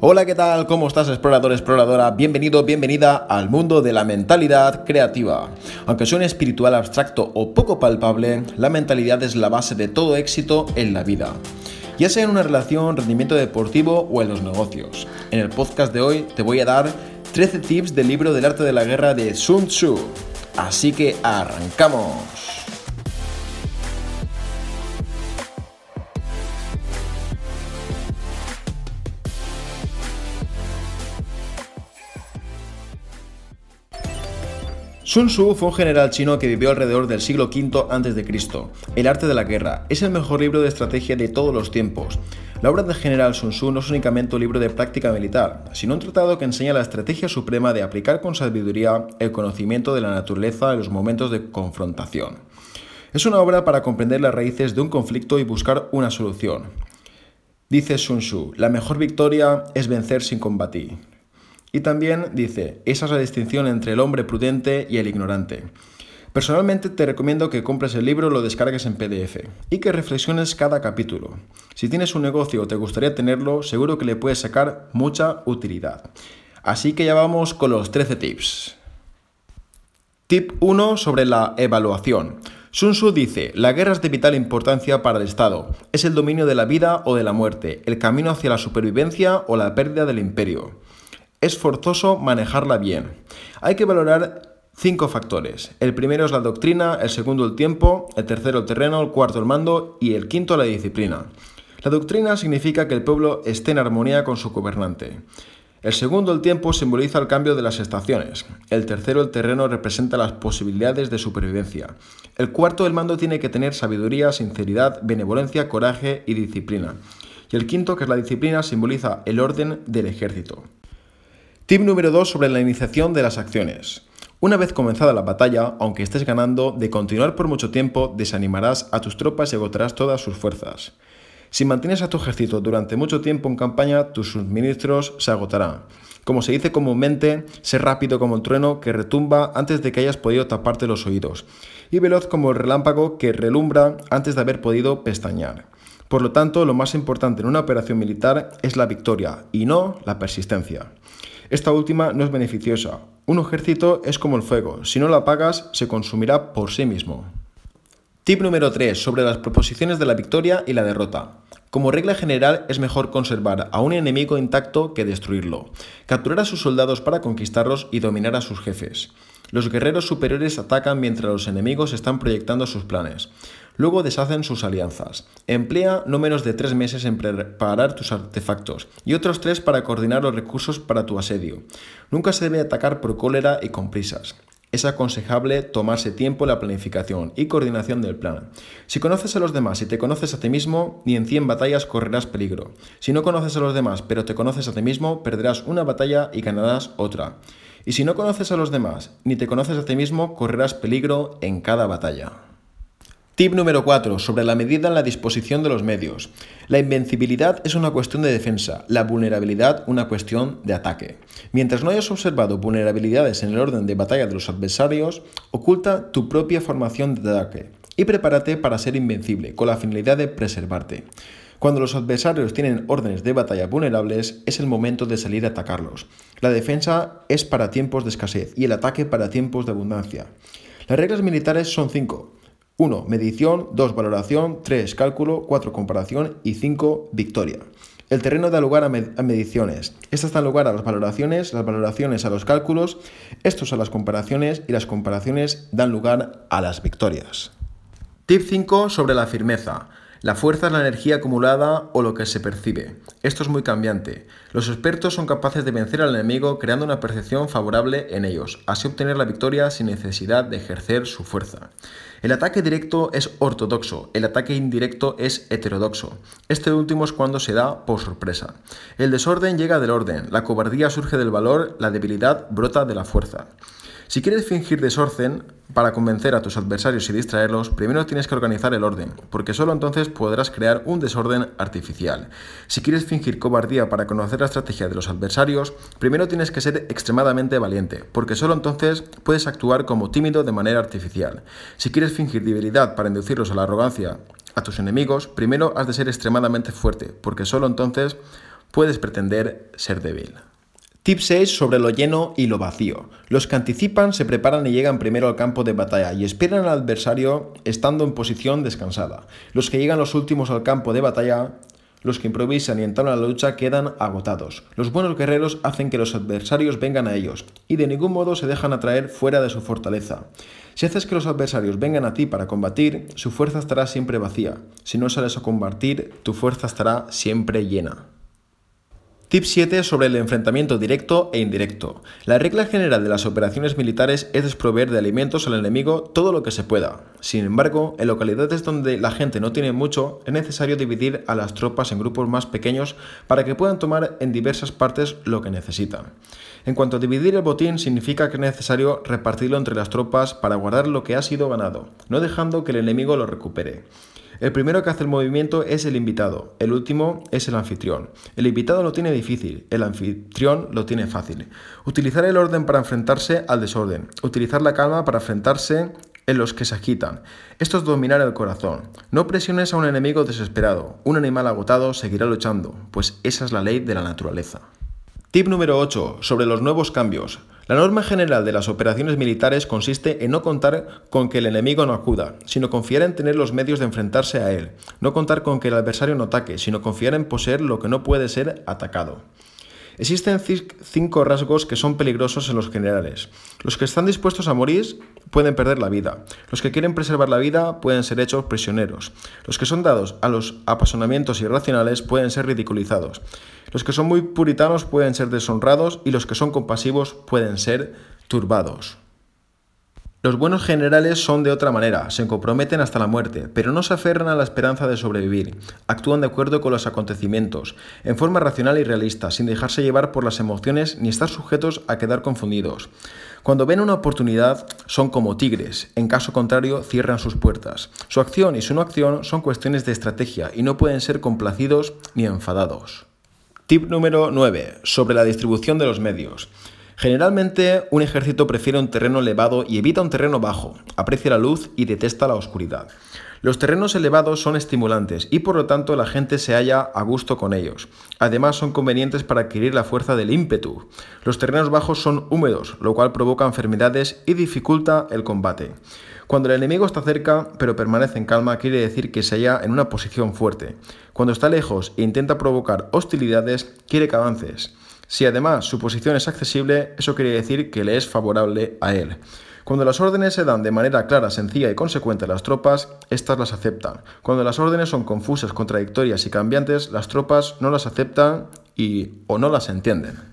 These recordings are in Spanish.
Hola, ¿qué tal? ¿Cómo estás, explorador, exploradora? Bienvenido, bienvenida al mundo de la mentalidad creativa. Aunque suene espiritual, abstracto o poco palpable, la mentalidad es la base de todo éxito en la vida. Ya sea en una relación, rendimiento deportivo o en los negocios. En el podcast de hoy te voy a dar 13 tips del libro del arte de la guerra de Sun Tzu. Así que arrancamos. Sun Tzu fue un general chino que vivió alrededor del siglo V a.C. El arte de la guerra es el mejor libro de estrategia de todos los tiempos. La obra del general Sun Tzu no es únicamente un libro de práctica militar, sino un tratado que enseña la estrategia suprema de aplicar con sabiduría el conocimiento de la naturaleza en los momentos de confrontación. Es una obra para comprender las raíces de un conflicto y buscar una solución. Dice Sun Tzu, la mejor victoria es vencer sin combatir. Y también dice, esa es la distinción entre el hombre prudente y el ignorante. Personalmente te recomiendo que compres el libro, lo descargues en PDF y que reflexiones cada capítulo. Si tienes un negocio o te gustaría tenerlo, seguro que le puedes sacar mucha utilidad. Así que ya vamos con los 13 tips. Tip 1 sobre la evaluación. Sun Tzu dice, la guerra es de vital importancia para el Estado. Es el dominio de la vida o de la muerte, el camino hacia la supervivencia o la pérdida del imperio. Es forzoso manejarla bien. Hay que valorar cinco factores. El primero es la doctrina, el segundo el tiempo, el tercero el terreno, el cuarto el mando y el quinto la disciplina. La doctrina significa que el pueblo esté en armonía con su gobernante. El segundo, el tiempo, simboliza el cambio de las estaciones. El tercero, el terreno, representa las posibilidades de supervivencia. El cuarto, el mando, tiene que tener sabiduría, sinceridad, benevolencia, coraje y disciplina. Y el quinto, que es la disciplina, simboliza el orden del ejército. Tip número 2 sobre la iniciación de las acciones. Una vez comenzada la batalla, aunque estés ganando, de continuar por mucho tiempo desanimarás a tus tropas y agotarás todas sus fuerzas. Si mantienes a tu ejército durante mucho tiempo en campaña, tus suministros se agotarán. Como se dice comúnmente, sé rápido como el trueno que retumba antes de que hayas podido taparte los oídos, y veloz como el relámpago que relumbra antes de haber podido pestañear. Por lo tanto, lo más importante en una operación militar es la victoria y no la persistencia. Esta última no es beneficiosa. Un ejército es como el fuego, si no lo apagas se consumirá por sí mismo. Tip número 3 sobre las proposiciones de la victoria y la derrota. Como regla general es mejor conservar a un enemigo intacto que destruirlo, capturar a sus soldados para conquistarlos y dominar a sus jefes. Los guerreros superiores atacan mientras los enemigos están proyectando sus planes. Luego deshacen sus alianzas. Emplea no menos de tres meses en preparar tus artefactos y otros tres para coordinar los recursos para tu asedio. Nunca se debe atacar por cólera y con prisas. Es aconsejable tomarse tiempo en la planificación y coordinación del plan. Si conoces a los demás y te conoces a ti mismo, ni en 100 batallas correrás peligro. Si no conoces a los demás pero te conoces a ti mismo, perderás una batalla y ganarás otra. Y si no conoces a los demás, ni te conoces a ti mismo, correrás peligro en cada batalla. Tip número 4. Sobre la medida en la disposición de los medios. La invencibilidad es una cuestión de defensa, la vulnerabilidad una cuestión de ataque. Mientras no hayas observado vulnerabilidades en el orden de batalla de los adversarios, oculta tu propia formación de ataque y prepárate para ser invencible, con la finalidad de preservarte. Cuando los adversarios tienen órdenes de batalla vulnerables, es el momento de salir a atacarlos. La defensa es para tiempos de escasez y el ataque para tiempos de abundancia. Las reglas militares son cinco. 1. Medición, 2. Valoración, 3. Cálculo, 4. Comparación y 5. Victoria. El terreno da lugar a, mediciones. Estas dan lugar a las valoraciones, las valoraciones a los cálculos, estos a las comparaciones y las comparaciones dan lugar a las victorias. Tip 5 sobre la firmeza. La fuerza es la energía acumulada o lo que se percibe. Esto es muy cambiante. Los expertos son capaces de vencer al enemigo creando una percepción favorable en ellos, así obtener la victoria sin necesidad de ejercer su fuerza. El ataque directo es ortodoxo, el ataque indirecto es heterodoxo. Este último es cuando se da por sorpresa. El desorden llega del orden, la cobardía surge del valor, la debilidad brota de la fuerza. Si quieres fingir desorden para convencer a tus adversarios y distraerlos, primero tienes que organizar el orden, porque solo entonces podrás crear un desorden artificial. Si quieres fingir cobardía para conocer la estrategia de los adversarios, primero tienes que ser extremadamente valiente, porque solo entonces puedes actuar como tímido de manera artificial. Si quieres fingir debilidad para inducirlos a la arrogancia a tus enemigos, primero has de ser extremadamente fuerte, porque solo entonces puedes pretender ser débil. Tip 6 sobre lo lleno y lo vacío. Los que anticipan se preparan y llegan primero al campo de batalla y esperan al adversario estando en posición descansada. Los que llegan los últimos al campo de batalla los que improvisan y entablan la lucha quedan agotados. Los buenos guerreros hacen que los adversarios vengan a ellos, y de ningún modo se dejan atraer fuera de su fortaleza. Si haces que los adversarios vengan a ti para combatir, su fuerza estará siempre vacía. Si no sales a combatir, tu fuerza estará siempre llena. Tip 7 sobre el enfrentamiento directo e indirecto. La regla general de las operaciones militares es desproveer de alimentos al enemigo todo lo que se pueda. Sin embargo, en localidades donde la gente no tiene mucho, es necesario dividir a las tropas en grupos más pequeños para que puedan tomar en diversas partes lo que necesitan. En cuanto a dividir el botín, significa que es necesario repartirlo entre las tropas para guardar lo que ha sido ganado, no dejando que el enemigo lo recupere. El primero que hace el movimiento es el invitado, el último es el anfitrión. El invitado lo tiene difícil, el anfitrión lo tiene fácil. Utilizar el orden para enfrentarse al desorden, utilizar la calma para enfrentarse en los que se agitan. Esto es dominar el corazón. No presiones a un enemigo desesperado. Un animal agotado seguirá luchando, pues esa es la ley de la naturaleza. Tip número 8. Sobre los nuevos cambios. La norma general de las operaciones militares consiste en no contar con que el enemigo no acuda, sino confiar en tener los medios de enfrentarse a él, no contar con que el adversario no ataque, sino confiar en poseer lo que no puede ser atacado. Existen cinco rasgos que son peligrosos en los generales. Los que están dispuestos a morir pueden perder la vida. Los que quieren preservar la vida pueden ser hechos prisioneros. Los que son dados a los apasionamientos irracionales pueden ser ridiculizados. Los que son muy puritanos pueden ser deshonrados y los que son compasivos pueden ser turbados. Los buenos generales son de otra manera, se comprometen hasta la muerte, pero no se aferran a la esperanza de sobrevivir, actúan de acuerdo con los acontecimientos, en forma racional y realista, sin dejarse llevar por las emociones ni estar sujetos a quedar confundidos. Cuando ven una oportunidad, son como tigres, en caso contrario, cierran sus puertas. Su acción y su no acción son cuestiones de estrategia y no pueden ser complacidos ni enfadados. Tip número 9. Sobre la distribución de los medios. Generalmente un ejército prefiere un terreno elevado y evita un terreno bajo, aprecia la luz y detesta la oscuridad. Los terrenos elevados son estimulantes y por lo tanto la gente se halla a gusto con ellos. Además son convenientes para adquirir la fuerza del ímpetu. Los terrenos bajos son húmedos, lo cual provoca enfermedades y dificulta el combate. Cuando el enemigo está cerca pero permanece en calma quiere decir que se halla en una posición fuerte. Cuando está lejos e intenta provocar hostilidades quiere que avances. Si además su posición es accesible, eso quiere decir que le es favorable a él. Cuando las órdenes se dan de manera clara, sencilla y consecuente a las tropas, éstas las aceptan. Cuando las órdenes son confusas, contradictorias y cambiantes, las tropas no las aceptan y o no las entienden.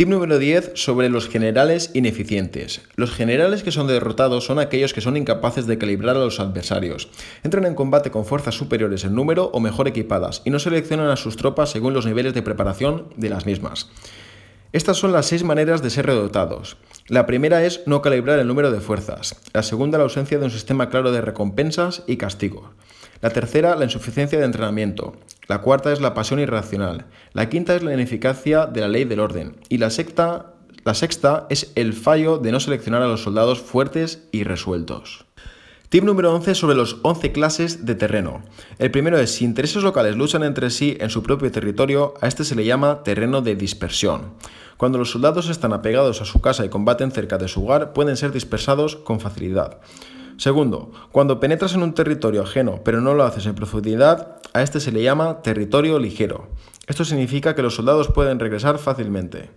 Tip número 10 sobre los generales ineficientes. Los generales que son derrotados son aquellos que son incapaces de calibrar a los adversarios. Entran en combate con fuerzas superiores en número o mejor equipadas y no seleccionan a sus tropas según los niveles de preparación de las mismas. Estas son las seis maneras de ser derrotados. La primera es no calibrar el número de fuerzas. La segunda, la ausencia de un sistema claro de recompensas y castigos. La tercera, la insuficiencia de entrenamiento. La cuarta es la pasión irracional. La quinta es la ineficacia de la ley del orden. Y la sexta, la sexta es el fallo de no seleccionar a los soldados fuertes y resueltos. Tip número 11 sobre los 11 clases de terreno. El primero es, si intereses locales luchan entre sí en su propio territorio, a este se le llama terreno de dispersión. Cuando los soldados están apegados a su casa y combaten cerca de su hogar, pueden ser dispersados con facilidad. Segundo, cuando penetras en un territorio ajeno pero no lo haces en profundidad, a este se le llama territorio ligero. Esto significa que los soldados pueden regresar fácilmente.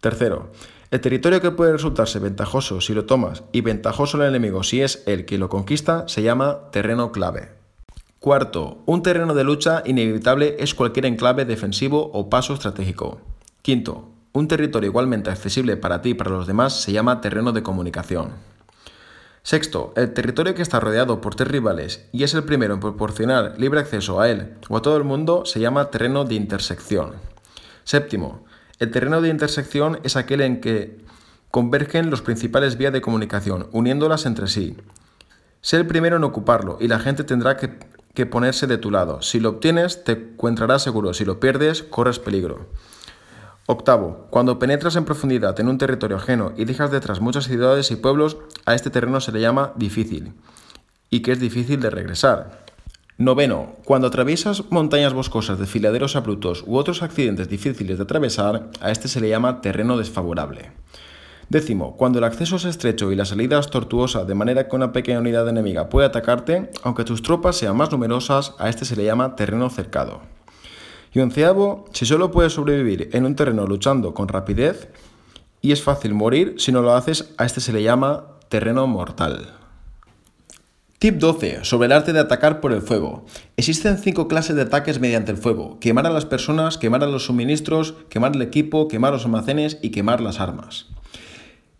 Tercero, el territorio que puede resultarse ventajoso si lo tomas y ventajoso el enemigo si es el que lo conquista se llama terreno clave. Cuarto, un terreno de lucha inevitable es cualquier enclave defensivo o paso estratégico. Quinto, un territorio igualmente accesible para ti y para los demás se llama terreno de comunicación. Sexto, el territorio que está rodeado por tres rivales y es el primero en proporcionar libre acceso a él o a todo el mundo se llama terreno de intersección. Séptimo, el terreno de intersección es aquel en que convergen los principales vías de comunicación, uniéndolas entre sí. Sé el primero en ocuparlo y la gente tendrá que, que ponerse de tu lado. Si lo obtienes, te encontrarás seguro. Si lo pierdes, corres peligro. Octavo, cuando penetras en profundidad en un territorio ajeno y dejas detrás muchas ciudades y pueblos, a este terreno se le llama difícil y que es difícil de regresar. Noveno, cuando atraviesas montañas boscosas, desfiladeros abruptos u otros accidentes difíciles de atravesar, a este se le llama terreno desfavorable. Décimo, cuando el acceso es estrecho y la salida es tortuosa, de manera que una pequeña unidad enemiga puede atacarte, aunque tus tropas sean más numerosas, a este se le llama terreno cercado. Y onceavo, si solo puedes sobrevivir en un terreno luchando con rapidez y es fácil morir, si no lo haces, a este se le llama terreno mortal. Tip 12. Sobre el arte de atacar por el fuego. Existen cinco clases de ataques mediante el fuego. Quemar a las personas, quemar a los suministros, quemar el equipo, quemar los almacenes y quemar las armas.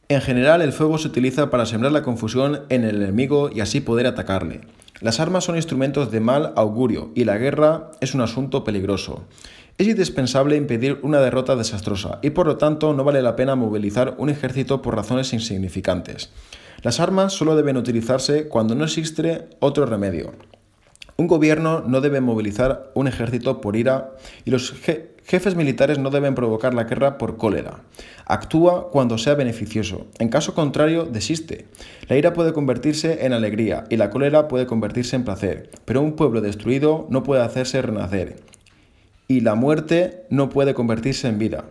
En general, el fuego se utiliza para sembrar la confusión en el enemigo y así poder atacarle. Las armas son instrumentos de mal augurio y la guerra es un asunto peligroso. Es indispensable impedir una derrota desastrosa y por lo tanto no vale la pena movilizar un ejército por razones insignificantes. Las armas solo deben utilizarse cuando no existe otro remedio. Un gobierno no debe movilizar un ejército por ira y los jefes militares no deben provocar la guerra por cólera. Actúa cuando sea beneficioso. En caso contrario, desiste. La ira puede convertirse en alegría y la cólera puede convertirse en placer, pero un pueblo destruido no puede hacerse renacer. Y la muerte no puede convertirse en vida.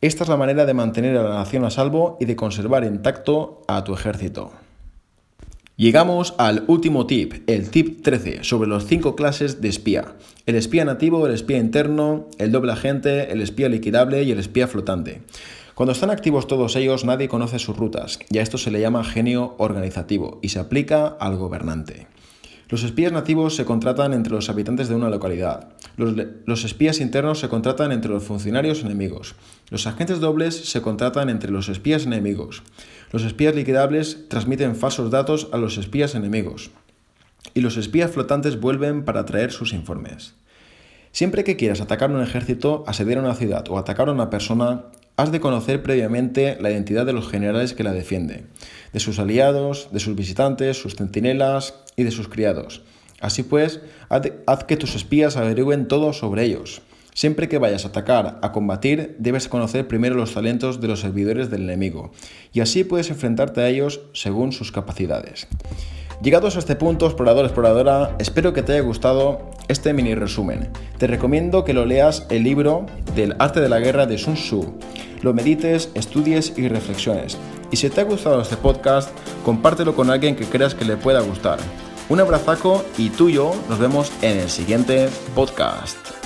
Esta es la manera de mantener a la nación a salvo y de conservar intacto a tu ejército. Llegamos al último tip, el tip 13, sobre los 5 clases de espía. El espía nativo, el espía interno, el doble agente, el espía liquidable y el espía flotante. Cuando están activos todos ellos, nadie conoce sus rutas, y a esto se le llama genio organizativo, y se aplica al gobernante. Los espías nativos se contratan entre los habitantes de una localidad. Los, espías internos se contratan entre los funcionarios enemigos. Los agentes dobles se contratan entre los espías enemigos. Los espías liquidables transmiten falsos datos a los espías enemigos. Y los espías flotantes vuelven para traer sus informes. Siempre que quieras atacar un ejército, asediar una ciudad o atacar a una persona, has de conocer previamente la identidad de los generales que la defienden, de sus aliados, de sus visitantes, sus centinelas y de sus criados. Así pues, haz, que tus espías averigüen todo sobre ellos. Siempre que vayas a atacar, a combatir, debes conocer primero los talentos de los servidores del enemigo, y así puedes enfrentarte a ellos según sus capacidades. Llegados a este punto, explorador, exploradora, espero que te haya gustado este mini resumen. Te recomiendo que lo leas el libro del arte de la guerra de Sun Tzu lo medites, estudies y reflexiones. Y si te ha gustado este podcast, compártelo con alguien que creas que le pueda gustar. Un abrazaco y tú y yo nos vemos en el siguiente podcast.